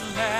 precious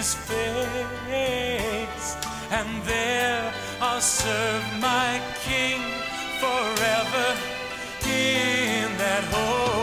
his face, and there I'll serve my King forever in that holy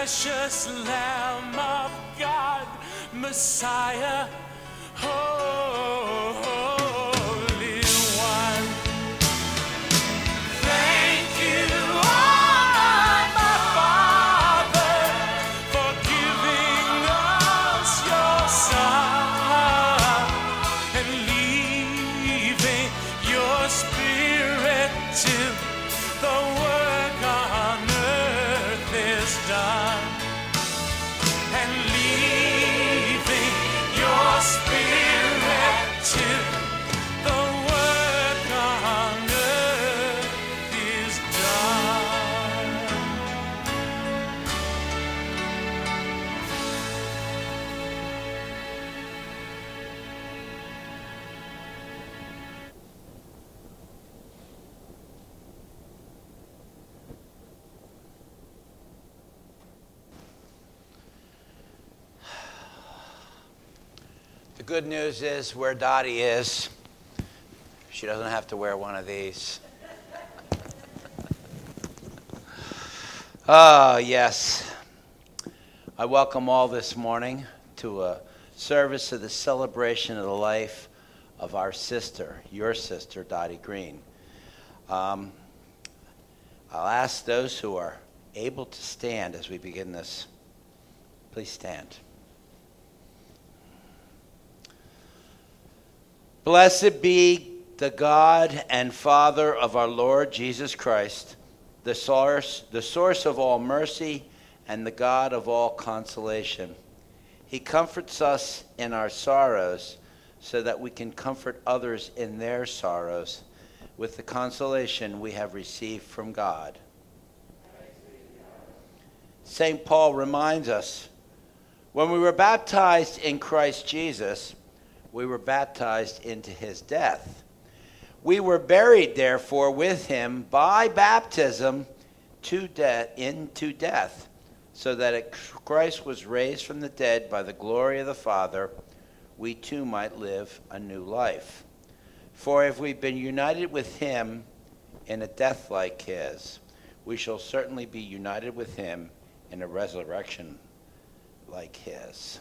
precious Lamb of God, Messiah, Holy good news is where Dottie is, she doesn't have to wear one of these. Ah, yes. I welcome all this morning to a service of the celebration of the life of our sister, your sister, Dottie Green. Um, I'll ask those who are able to stand as we begin this. Please stand. Blessed be the God and Father of our Lord Jesus Christ, the source, the source of all mercy and the God of all consolation. He comforts us in our sorrows so that we can comfort others in their sorrows with the consolation we have received from God. St. Paul reminds us when we were baptized in Christ Jesus, we were baptized into his death. We were buried, therefore, with him by baptism to into death, so that it, Christ was raised from the dead by the glory of the Father, we too might live a new life. For if we've been united with him in a death like his, we shall certainly be united with him in a resurrection like his.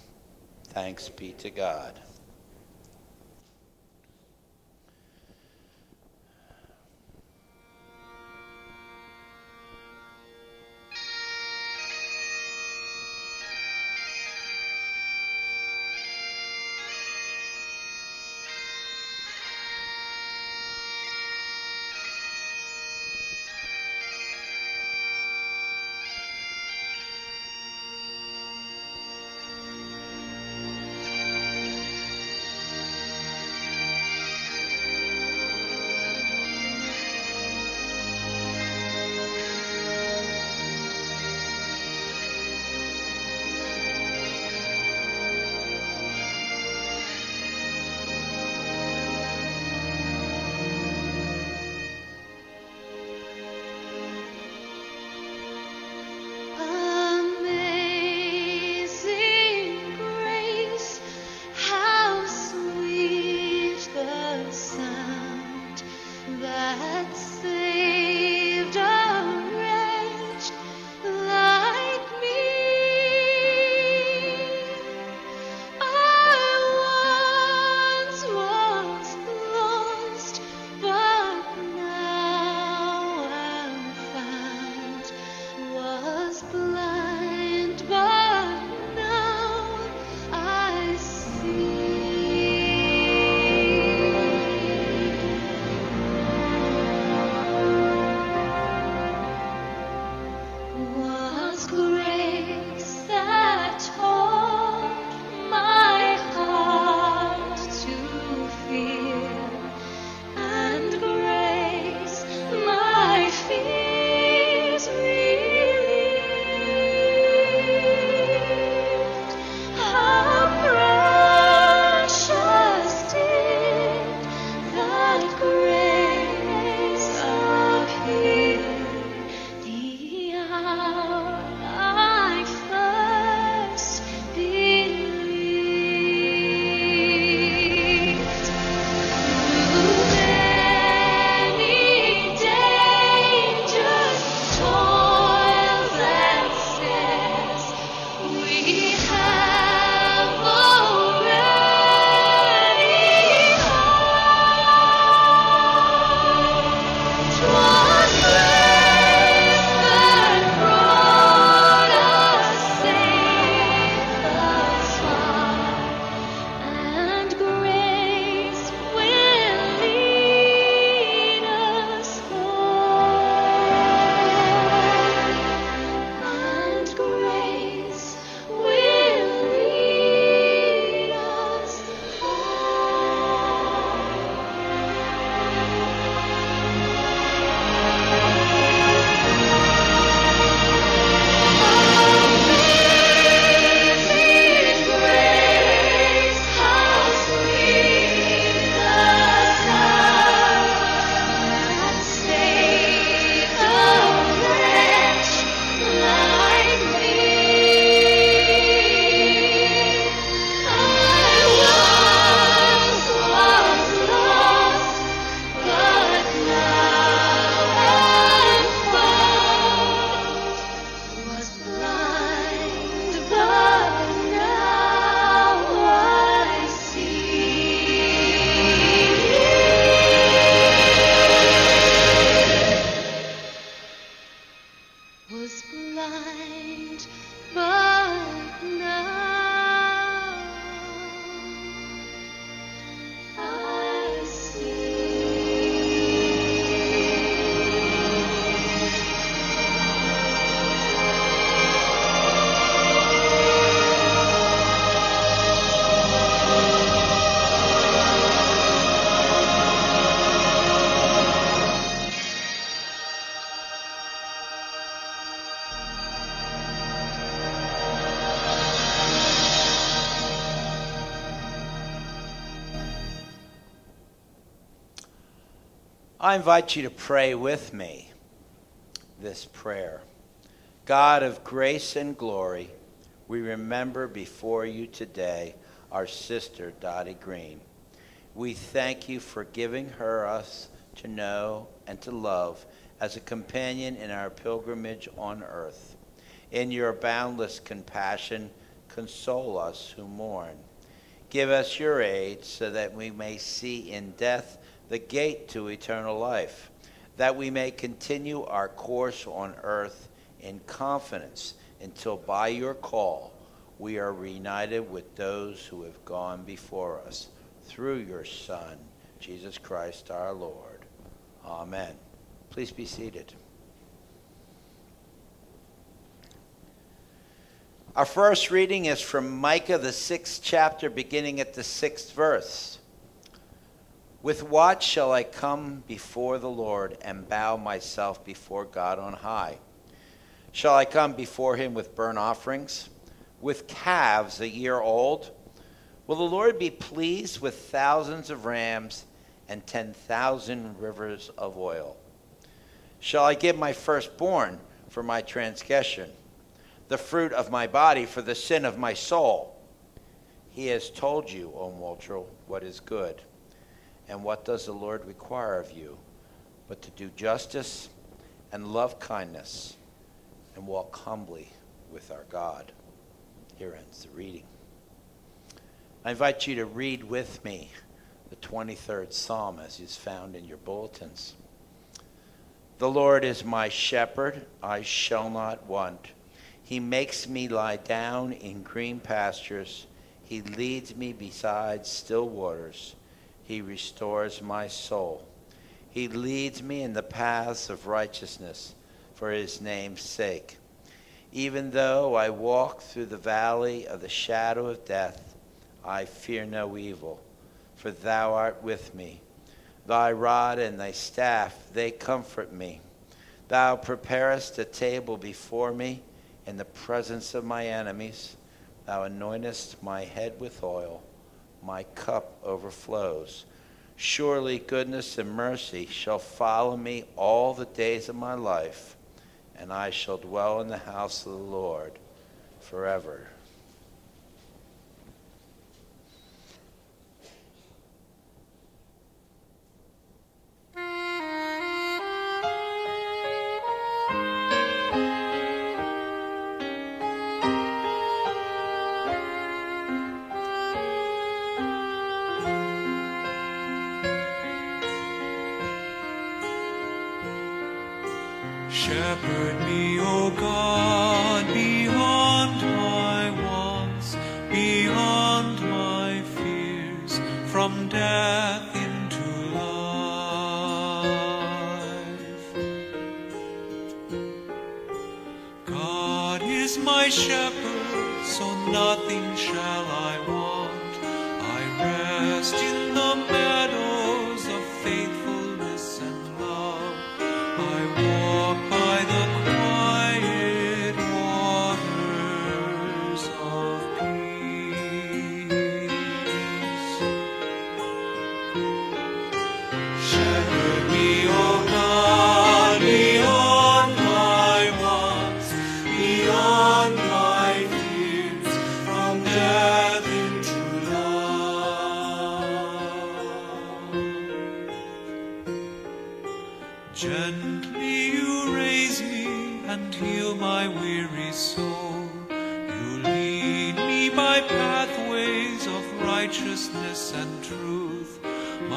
Thanks be to God. I invite you to pray with me this prayer. God of grace and glory, we remember before you today our sister Dottie Green. We thank you for giving her us to know and to love as a companion in our pilgrimage on earth. In your boundless compassion, console us who mourn. Give us your aid so that we may see in death the gate to eternal life, that we may continue our course on earth in confidence until by your call we are reunited with those who have gone before us through your Son, Jesus Christ our Lord. Amen. Please be seated. Our first reading is from Micah, the sixth chapter, beginning at the sixth verse. With what shall I come before the Lord and bow myself before God on high? Shall I come before him with burnt offerings, with calves a year old? Will the Lord be pleased with thousands of rams and ten thousand rivers of oil? Shall I give my firstborn for my transgression, the fruit of my body for the sin of my soul? He has told you, O mortal, what is good. And what does the Lord require of you? But to do justice and love kindness and walk humbly with our God. Here ends the reading. I invite you to read with me the 23rd Psalm as is found in your bulletins. The Lord is my shepherd, I shall not want. He makes me lie down in green pastures. He leads me beside still waters. He restores my soul. He leads me in the paths of righteousness for his name's sake. Even though I walk through the valley of the shadow of death, I fear no evil, for thou art with me. Thy rod and thy staff, they comfort me. Thou preparest a table before me in the presence of my enemies. Thou anointest my head with oil. My cup overflows. Surely goodness and mercy shall follow me all the days of my life, and I shall dwell in the house of the Lord forever.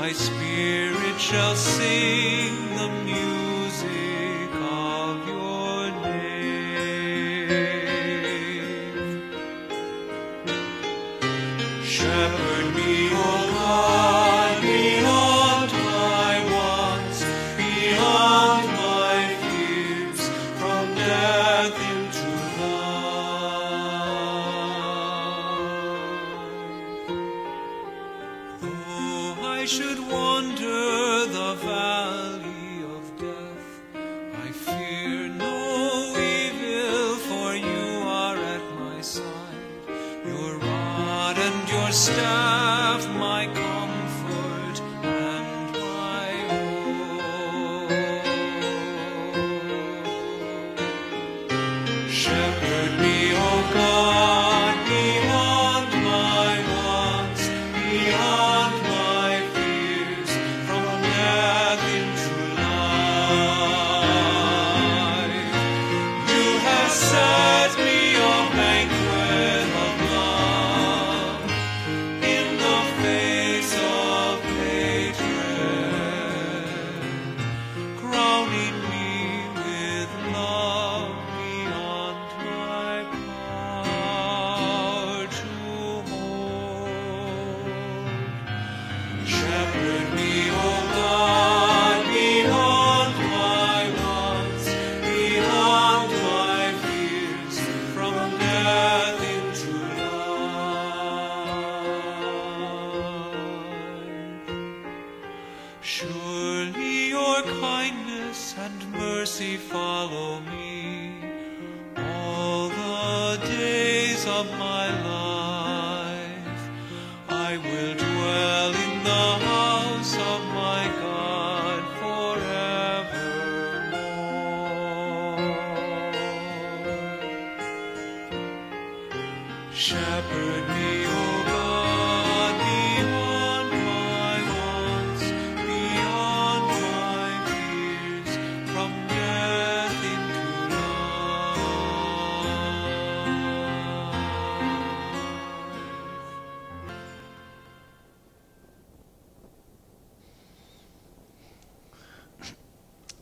My spirit shall sing the music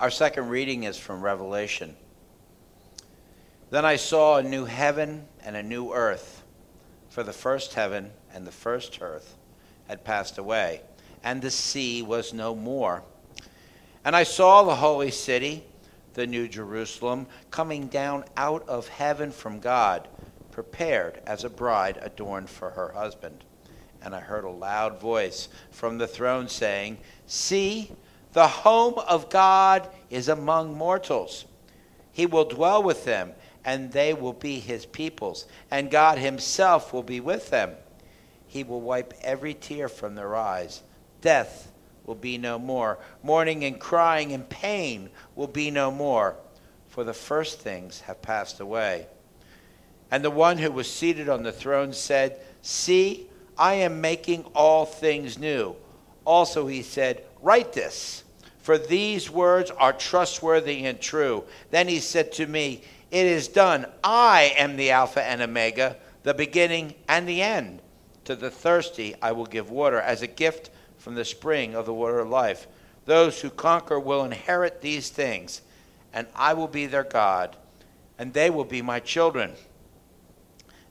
Our second reading is from Revelation. Then I saw a new heaven and a new earth, for the first heaven and the first earth had passed away, and the sea was no more. And I saw the holy city, the new Jerusalem, coming down out of heaven from God, prepared as a bride adorned for her husband. And I heard a loud voice from the throne saying, See, the home of God is among mortals. He will dwell with them, and they will be his peoples, and God himself will be with them. He will wipe every tear from their eyes. Death will be no more. Mourning and crying and pain will be no more, for the first things have passed away. And the one who was seated on the throne said, See, I am making all things new. Also, he said, Write this, for these words are trustworthy and true. Then he said to me, It is done. I am the Alpha and Omega, the beginning and the end. To the thirsty I will give water as a gift from the spring of the water of life. Those who conquer will inherit these things, and I will be their God, and they will be my children.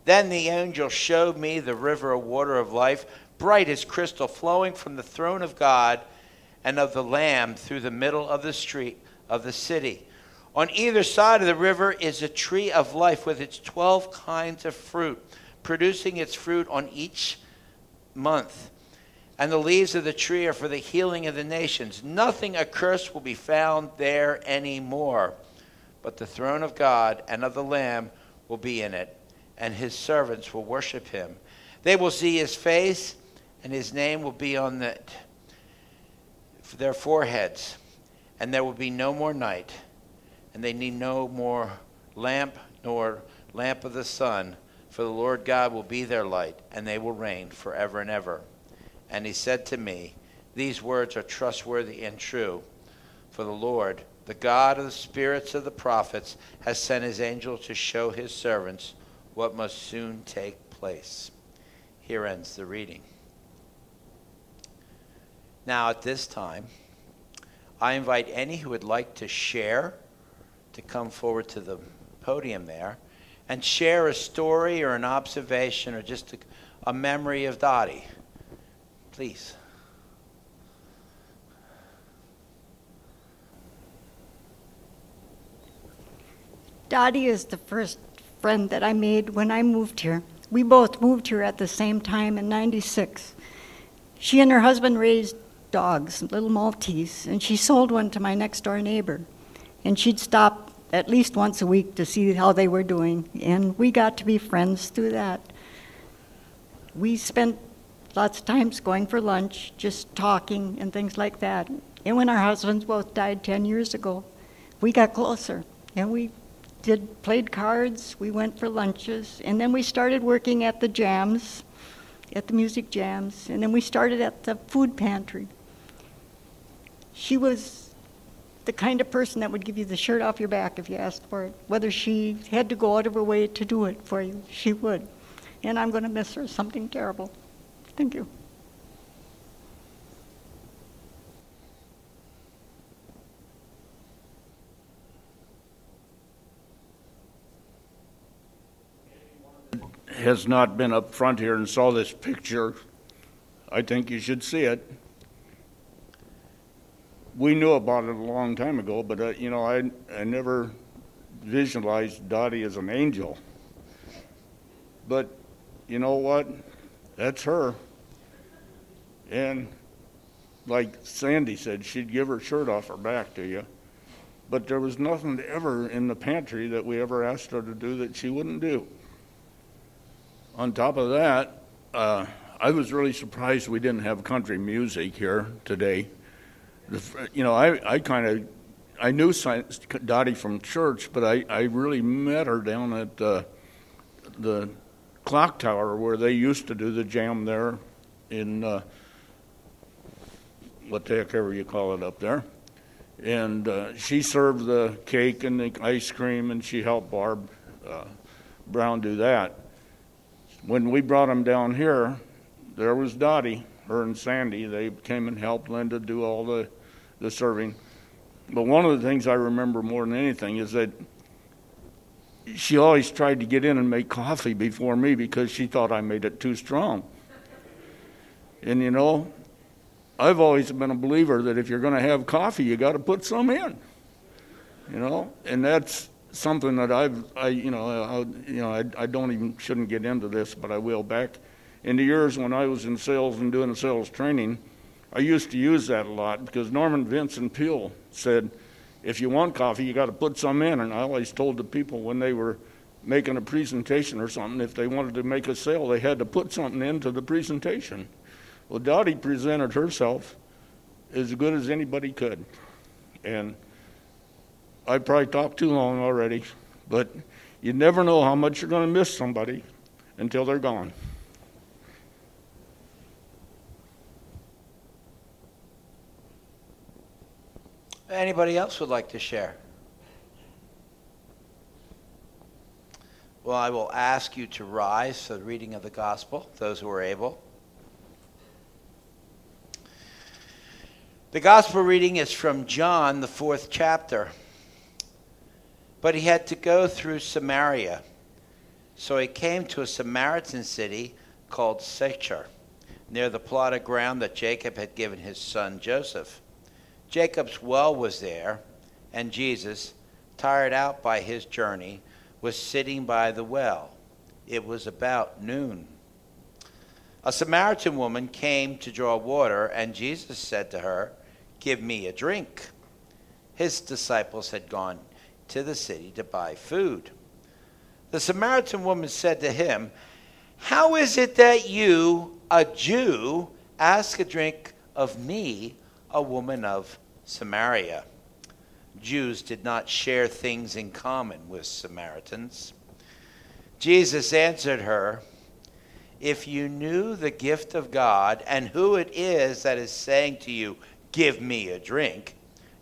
Then the angel showed me the river of water of life, bright as crystal, flowing from the throne of God and of the Lamb through the middle of the street of the city. On either side of the river is a tree of life with its 12 kinds of fruit, producing its fruit on each month. And the leaves of the tree are for the healing of the nations. Nothing accursed will be found there anymore, but the throne of God and of the Lamb will be in it, and his servants will worship him. They will see his face, and his name will be on the, their foreheads, and there will be no more night, and they need no more lamp nor lamp of the sun, for the Lord God will be their light, and they will reign forever and ever. And he said to me, These words are trustworthy and true, for the Lord, the God of the spirits of the prophets, has sent his angel to show his servants what must soon take place. Here ends the reading. Now, at this time, I invite any who would like to share to come forward to the podium there and share a story or an observation or just a, a memory of Dottie. Please. Dottie is the first friend that I made when I moved here. We both moved here at the same time in 96. She and her husband raised dogs, little Maltese, and she sold one to my next door neighbor. And she'd stop at least once a week to see how they were doing, and we got to be friends through that. We spent lots of times going for lunch, just talking and things like that. And when our husbands both died 10 years ago, we got closer and we did played cards, we went for lunches, and then we started working at the jams, at the music jams, and then we started at the food pantry. She was the kind of person that would give you the shirt off your back if you asked for it. Whether she had to go out of her way to do it for you, she would. And I'm going to miss her something terrible. Thank you. has not been up front here and saw this picture, I think you should see it. We knew about it a long time ago, but uh, you know, I I never visualized Dottie as an angel. But you know what? That's her. And like Sandy said, she'd give her shirt off her back to you. But there was nothing ever in the pantry that we ever asked her to do that she wouldn't do. On top of that, uh, I was really surprised we didn't have country music here today. You know, I, I kind of I knew Dottie from church, but I, I really met her down at uh, the clock tower where they used to do the jam there in uh, what the heck ever you call it up there. And uh, she served the cake and the ice cream, and she helped Barb uh, Brown do that. When we brought them down here, there was Dottie, her and Sandy. They came and helped Linda do all the, the serving. But one of the things I remember more than anything is that she always tried to get in and make coffee before me because she thought I made it too strong. And you know, I've always been a believer that if you're going to have coffee, you got to put some in. You know, and that's something that I've, I, you know, I, you know, I, I don't even shouldn't get into this, but I will. Back in the years when I was in sales and doing sales training, I used to use that a lot because Norman Vincent Peale said, if you want coffee, you got to put some in. And I always told the people when they were making a presentation or something, if they wanted to make a sale, they had to put something into the presentation. Well, Dottie presented herself as good as anybody could. And I probably talked too long already, but you never know how much you're going to miss somebody until they're gone. Anybody else would like to share? Well, I will ask you to rise for the reading of the gospel, those who are able. The gospel reading is from John, the fourth chapter. But he had to go through Samaria. So he came to a Samaritan city called Sychar, near the plot of ground that Jacob had given his son Joseph. Jacob's well was there, and Jesus, tired out by his journey, was sitting by the well. It was about noon. A Samaritan woman came to draw water, and Jesus said to her, Give me a drink. His disciples had gone to the city to buy food. The Samaritan woman said to him, How is it that you, a Jew, ask a drink of me, a woman of Samaria? Jews did not share things in common with Samaritans. Jesus answered her, If you knew the gift of God and who it is that is saying to you, Give me a drink,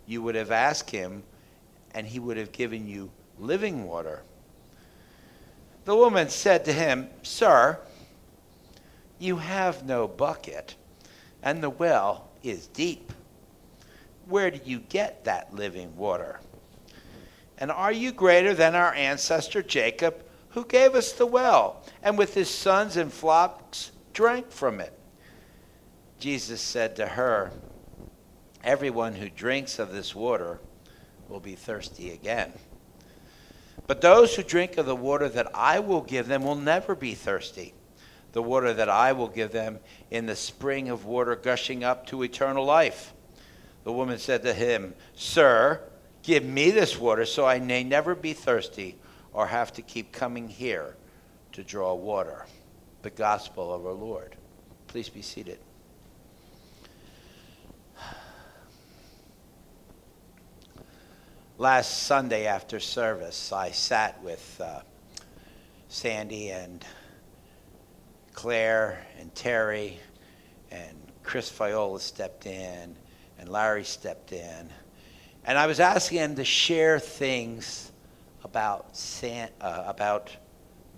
you would have asked him and he would have given you living water. The woman said to him, Sir, you have no bucket, and the well is deep. Where do you get that living water? And are you greater than our ancestor Jacob, who gave us the well, and with his sons and flocks drank from it? Jesus said to her, Everyone who drinks of this water will be thirsty again. But those who drink of the water that I will give them will never be thirsty. The water that I will give them in the spring of water gushing up to eternal life. The woman said to him, Sir, give me this water so I may never be thirsty or have to keep coming here to draw water. The gospel of our Lord. Please be seated. Last Sunday after service, I sat with uh, Sandy and Claire and Terry, and Chris Viola stepped in, and Larry stepped in. And I was asking him to share things about, San, uh, about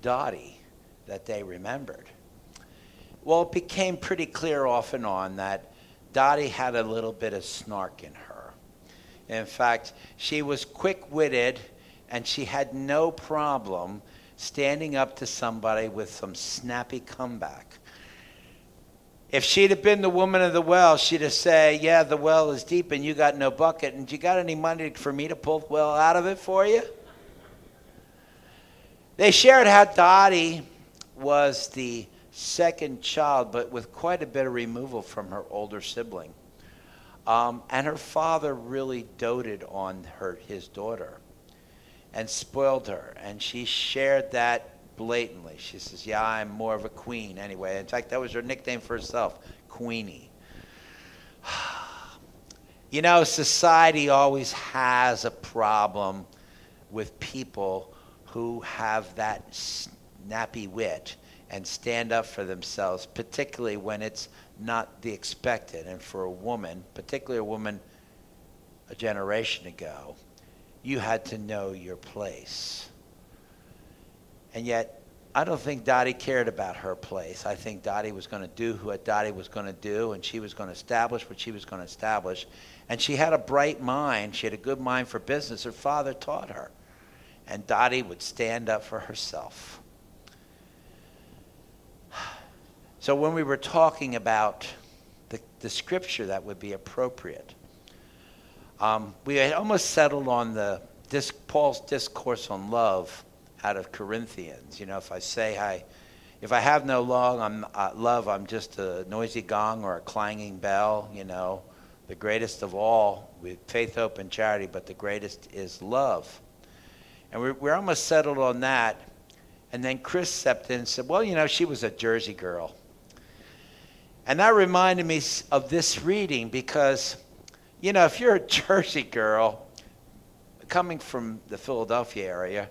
Dottie that they remembered. Well, it became pretty clear off and on that Dottie had a little bit of snark in her. In fact, she was quick witted and she had no problem standing up to somebody with some snappy comeback. If she'd have been the woman of the well, she'd have said, Yeah, the well is deep and you got no bucket. And you got any money for me to pull the well out of it for you? They shared how Dottie was the second child, but with quite a bit of removal from her older sibling. Um, and her father really doted on her, his daughter, and spoiled her. And she shared that blatantly. She says, "Yeah, I'm more of a queen anyway." In fact, that was her nickname for herself, Queenie. you know, society always has a problem with people who have that snappy wit and stand up for themselves, particularly when it's not the expected. And for a woman, particularly a woman a generation ago, you had to know your place. And yet, I don't think Dottie cared about her place. I think Dottie was going to do what Dottie was going to do, and she was going to establish what she was going to establish. And she had a bright mind. She had a good mind for business. Her father taught her. And Dottie would stand up for herself. So when we were talking about the, the scripture that would be appropriate, um, we had almost settled on the Paul's discourse on love out of Corinthians. You know, if I say I, if I have no love, I'm uh, love. I'm just a noisy gong or a clanging bell. You know, the greatest of all with faith, hope, and charity, but the greatest is love. And we're, we're almost settled on that. And then Chris stepped in and said, "Well, you know, she was a Jersey girl." And that reminded me of this reading because, you know, if you're a Jersey girl coming from the Philadelphia area,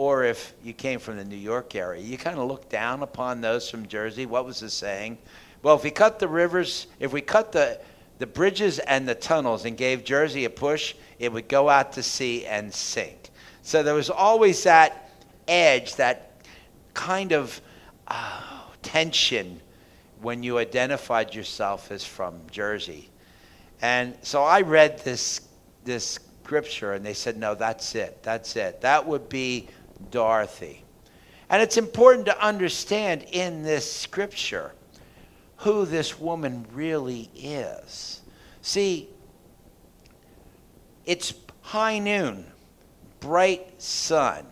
or if you came from the New York area, you kind of look down upon those from Jersey. What was the saying? Well, if we cut the rivers, if we cut the, the bridges and the tunnels and gave Jersey a push, it would go out to sea and sink. So there was always that edge, that kind of uh, tension when you identified yourself as from Jersey. And so I read this, this scripture and they said, no, that's it. That's it. That would be Dorothy. And it's important to understand in this scripture who this woman really is. See, it's high noon, bright sun.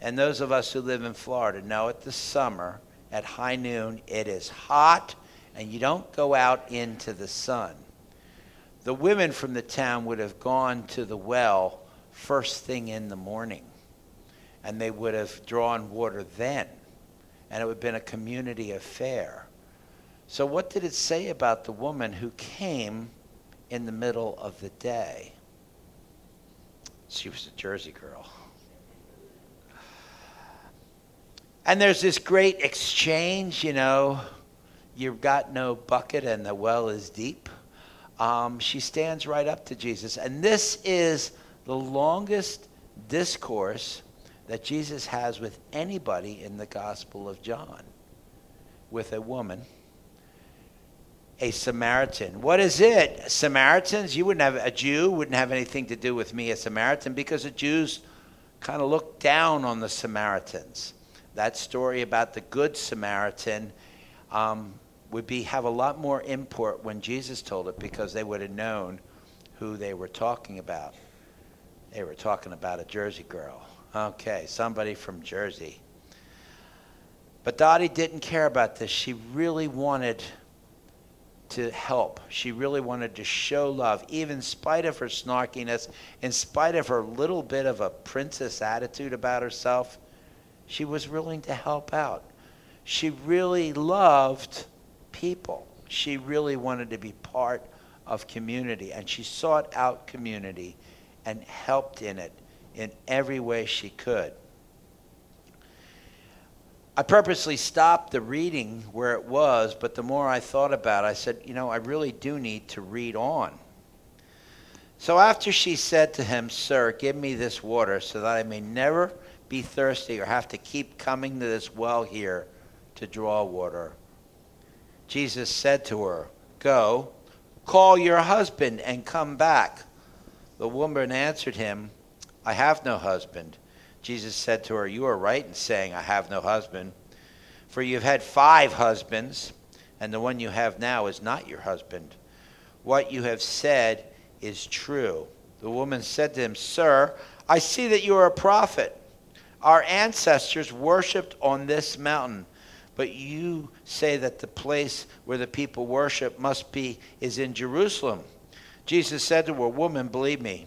And those of us who live in Florida know it the summer at high noon. It is hot, and you don't go out into the sun. The women from the town would have gone to the well first thing in the morning, and they would have drawn water then, and it would have been a community affair. So, what did it say about the woman who came in the middle of the day? She was a Jersey girl. And there's this great exchange, you know, you've got no bucket and the well is deep. Um, she stands right up to Jesus. And this is the longest discourse that Jesus has with anybody in the Gospel of John with a woman, a Samaritan. What is it? Samaritans, you wouldn't have, a Jew wouldn't have anything to do with me, a Samaritan, because the Jews kind of look down on the Samaritans that story about the Good Samaritan um, would be have a lot more import when Jesus told it because they would have known who they were talking about. They were talking about a Jersey girl. Okay, somebody from Jersey. But Dottie didn't care about this. She really wanted to help. She really wanted to show love, even in spite of her snarkiness, in spite of her little bit of a princess attitude about herself. She was willing to help out. She really loved people. She really wanted to be part of community, and she sought out community and helped in it in every way she could. I purposely stopped the reading where it was, but the more I thought about it, I said, you know, I really do need to read on. So after she said to him, Sir, give me this water so that I may never be thirsty or have to keep coming to this well here to draw water, Jesus said to her, Go, call your husband and come back. The woman answered him, I have no husband. Jesus said to her, You are right in saying, I have no husband. For you've had five husbands, and the one you have now is not your husband. What you have said is true. The woman said to him, Sir, I see that you are a prophet. Our ancestors worshipped on this mountain, but you say that the place where the people worship must be is in Jerusalem. Jesus said to her, Woman, believe me,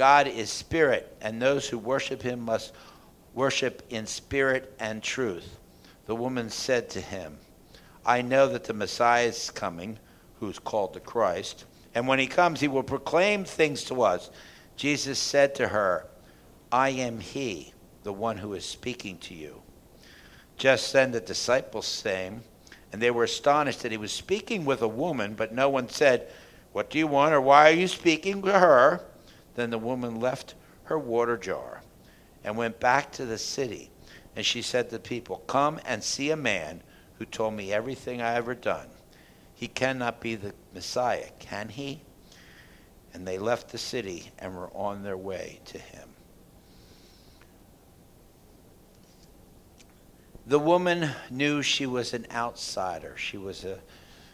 God is spirit, and those who worship him must worship in spirit and truth. The woman said to him, I know that the Messiah is coming, who's called the Christ, and when he comes, he will proclaim things to us. Jesus said to her, I am he, the one who is speaking to you. Just then the disciples came, and they were astonished that he was speaking with a woman, but no one said, What do you want, or why are you speaking to her? Then the woman left her water jar and went back to the city. And she said to the people, Come and see a man who told me everything I ever done. He cannot be the Messiah, can he? And they left the city and were on their way to him. The woman knew she was an outsider. She was a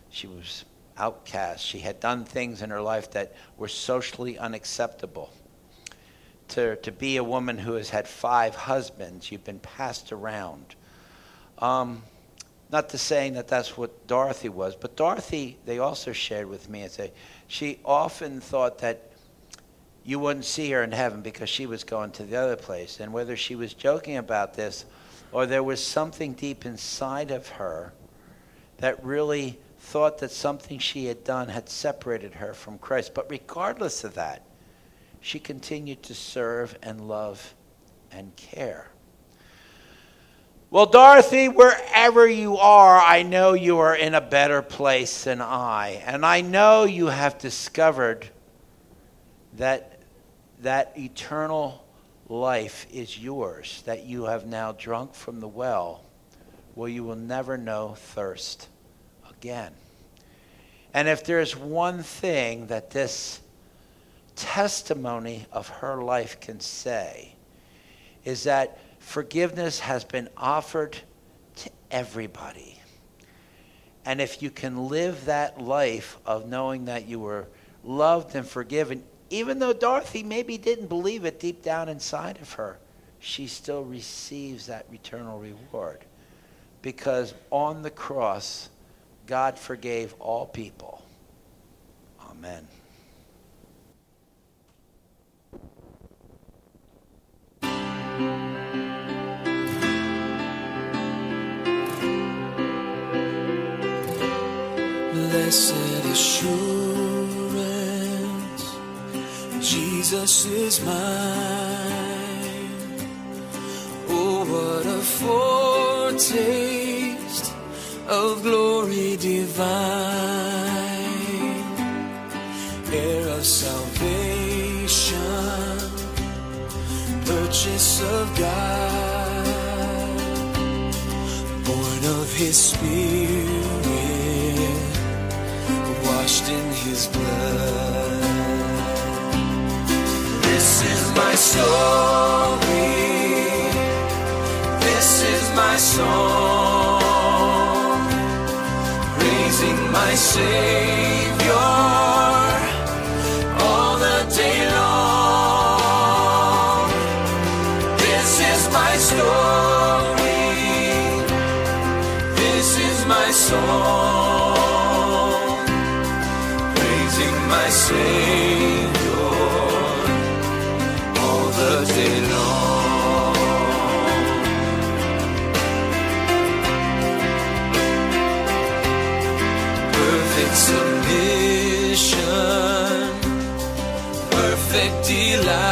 she was outcast. She had done things in her life that were socially unacceptable. To, to be a woman who has had five husbands, you've been passed around. Um, not to saying that that's what Dorothy was, but Dorothy, they also shared with me and say she often thought that you wouldn't see her in heaven because she was going to the other place. And whether she was joking about this or there was something deep inside of her that really thought that something she had done had separated her from Christ. But regardless of that, she continued to serve and love and care. Well, Dorothy, wherever you are, I know you are in a better place than I. And I know you have discovered that that eternal life is yours, that you have now drunk from the well where you will never know thirst again. And if there's one thing that this testimony of her life can say, is that forgiveness has been offered to everybody. And if you can live that life of knowing that you were loved and forgiven, even though Dorothy maybe didn't believe it deep down inside of her, she still receives that eternal reward. Because on the cross, God forgave all people. Amen. Blessed assurance, Jesus is mine. Oh, what a foretaste of glory divine, heir of salvation, purchase of God, born of His Spirit, washed in His blood. This is my story. This is my song. My Savior delight,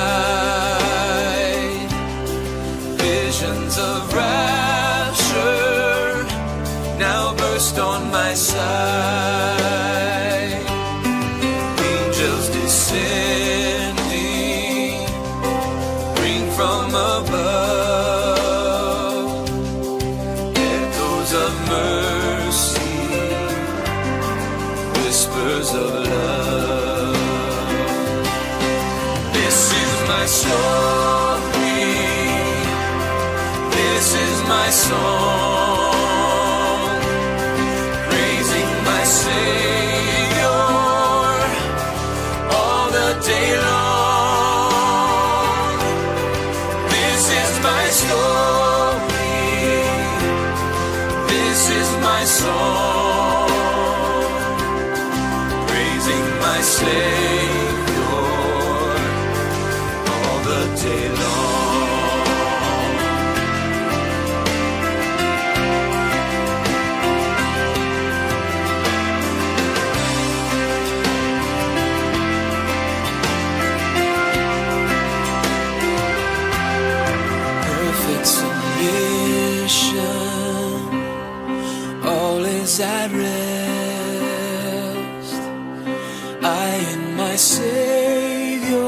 my Savior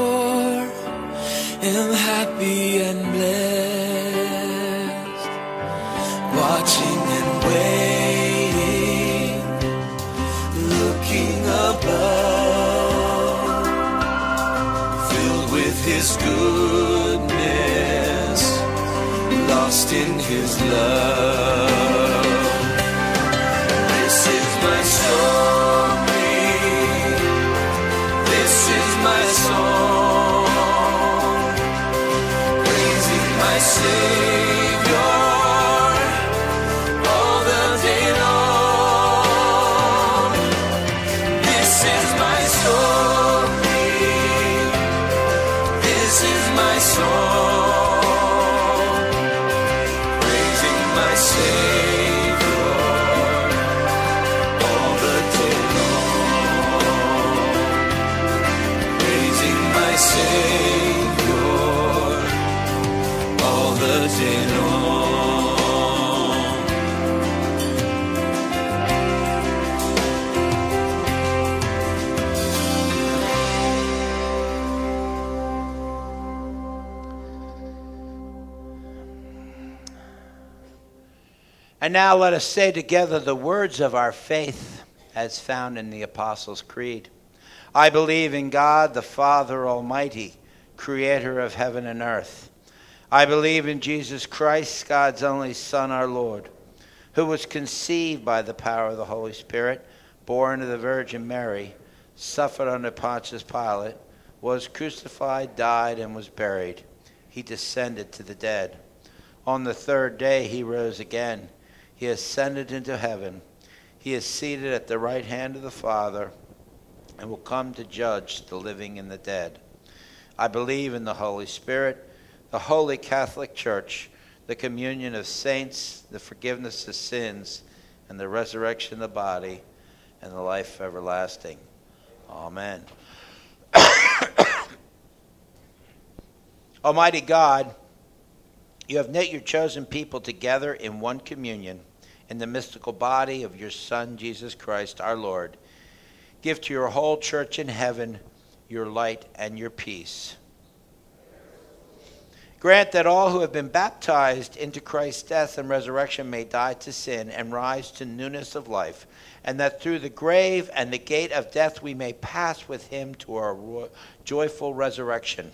am happy and blessed. Watching and waiting, looking above filled with his goodness, lost in his love. And now let us say together the words of our faith as found in the Apostles' Creed. I believe in God, the Father Almighty, creator of heaven and earth. I believe in Jesus Christ, God's only Son, our Lord, who was conceived by the power of the Holy Spirit, born of the Virgin Mary, suffered under Pontius Pilate, was crucified, died, and was buried. He descended to the dead. On the third day he rose again. He ascended into heaven. He is seated at the right hand of the Father and will come to judge the living and the dead. I believe in the Holy Spirit, the holy Catholic Church, the communion of saints, the forgiveness of sins, and the resurrection of the body, and the life everlasting. Amen. Almighty God, you have knit your chosen people together in one communion in the mystical body of your Son, Jesus Christ, our Lord. Give to your whole church in heaven your light and your peace. Grant that all who have been baptized into Christ's death and resurrection may die to sin and rise to newness of life, and that through the grave and the gate of death we may pass with him to our joyful resurrection.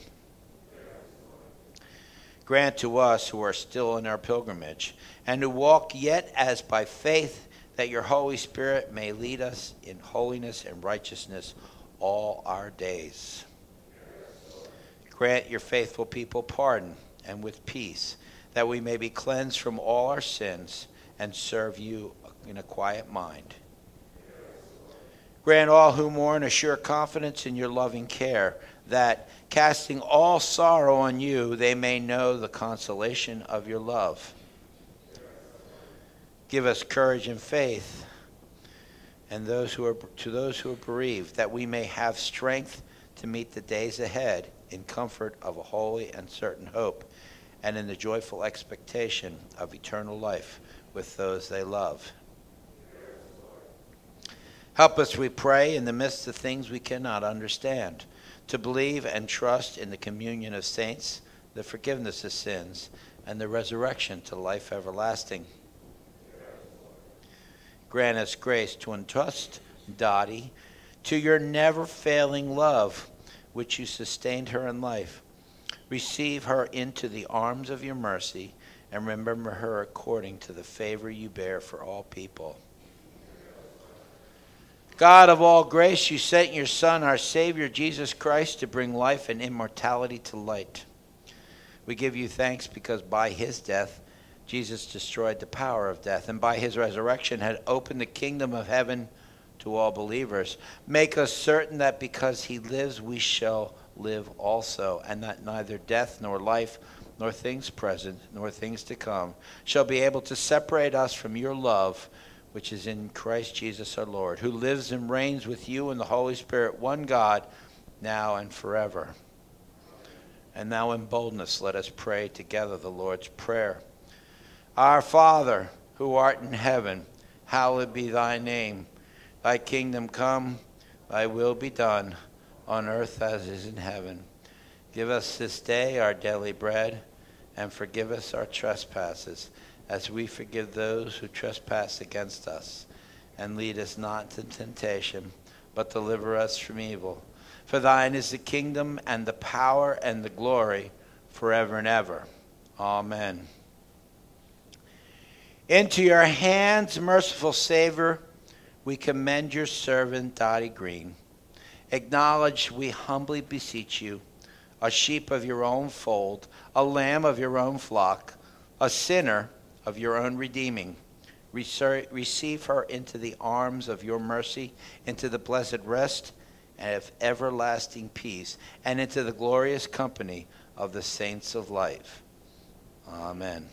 Grant to us who are still in our pilgrimage and who walk yet as by faith that your Holy Spirit may lead us in holiness and righteousness all our days. Grant your faithful people pardon and with peace, that we may be cleansed from all our sins and serve you in a quiet mind. Grant all who mourn a sure confidence in your loving care, that, casting all sorrow on you, they may know the consolation of your love. Give us courage and faith, and those who are to those who are bereaved, that we may have strength to meet the days ahead in comfort of a holy and certain hope, and in the joyful expectation of eternal life with those they love. Help us, we pray, in the midst of things we cannot understand, to believe and trust in the communion of saints, the forgiveness of sins, and the resurrection to life everlasting. Grant us grace to entrust Dottie to your never failing love, which you sustained her in life. Receive her into the arms of your mercy, and remember her according to the favor you bear for all people. God of all grace, you sent your Son, our Savior, Jesus Christ, to bring life and immortality to light. We give you thanks because by his death, Jesus destroyed the power of death, and by his resurrection had opened the kingdom of heaven to all believers. Make us certain that because he lives, we shall live also, and that neither death nor life, nor things present, nor things to come, shall be able to separate us from your love which is in Christ Jesus our Lord, who lives and reigns with you in the Holy Spirit, one God, now and forever. And now in boldness let us pray together the Lord's Prayer. Our Father, who art in heaven, hallowed be thy name. Thy kingdom come, thy will be done, on earth as is in heaven. Give us this day our daily bread, and forgive us our trespasses as we forgive those who trespass against us. And lead us not to temptation, but deliver us from evil. For thine is the kingdom and the power and the glory forever and ever. Amen. Into your hands, merciful Savior, we commend your servant Dottie Green. Acknowledge, we humbly beseech you, a sheep of your own fold, a lamb of your own flock, a sinner of your own redeeming. Receive her into the arms of your mercy, into the blessed rest and of everlasting peace, and into the glorious company of the saints of life. Amen.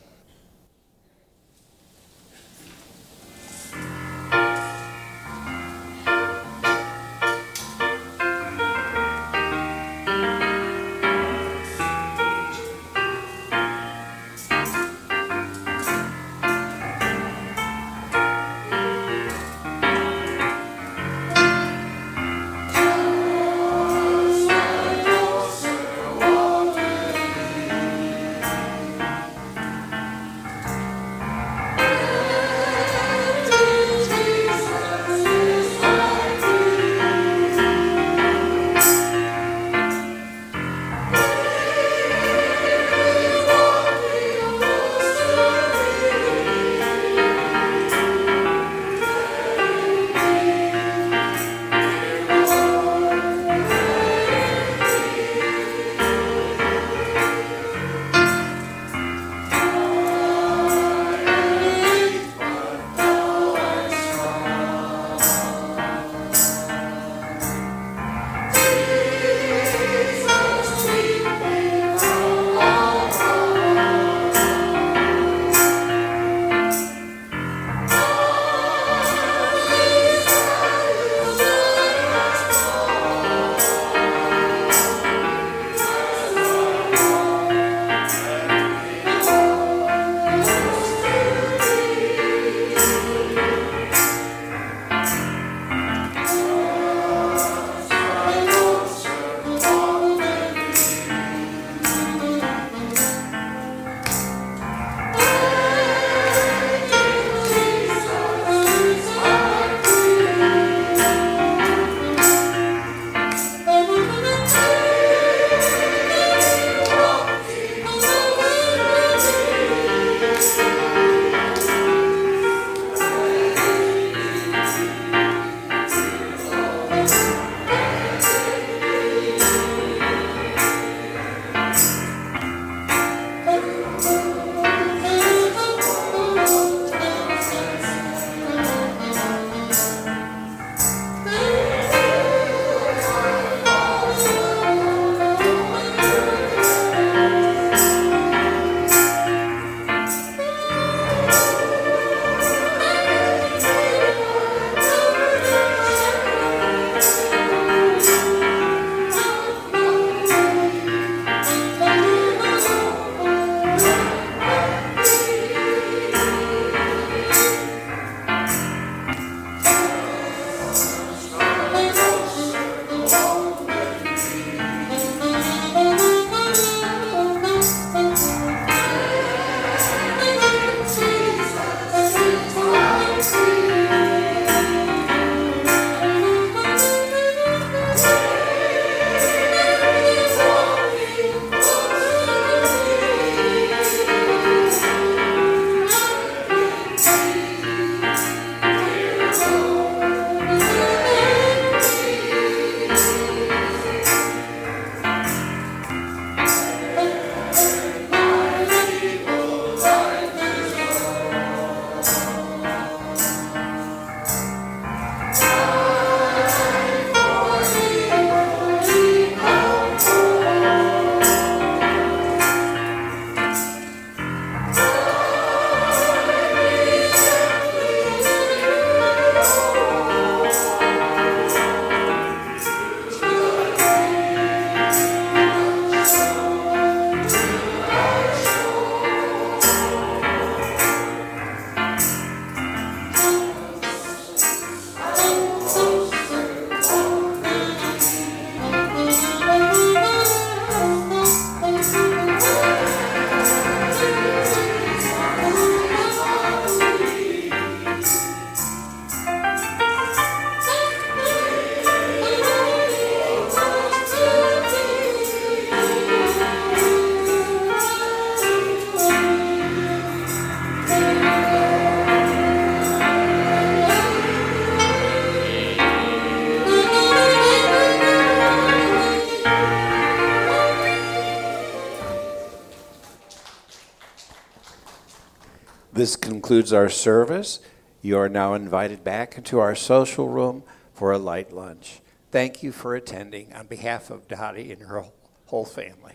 This concludes our service. You are now invited back into our social room for a light lunch. Thank you for attending on behalf of Dottie and her whole family.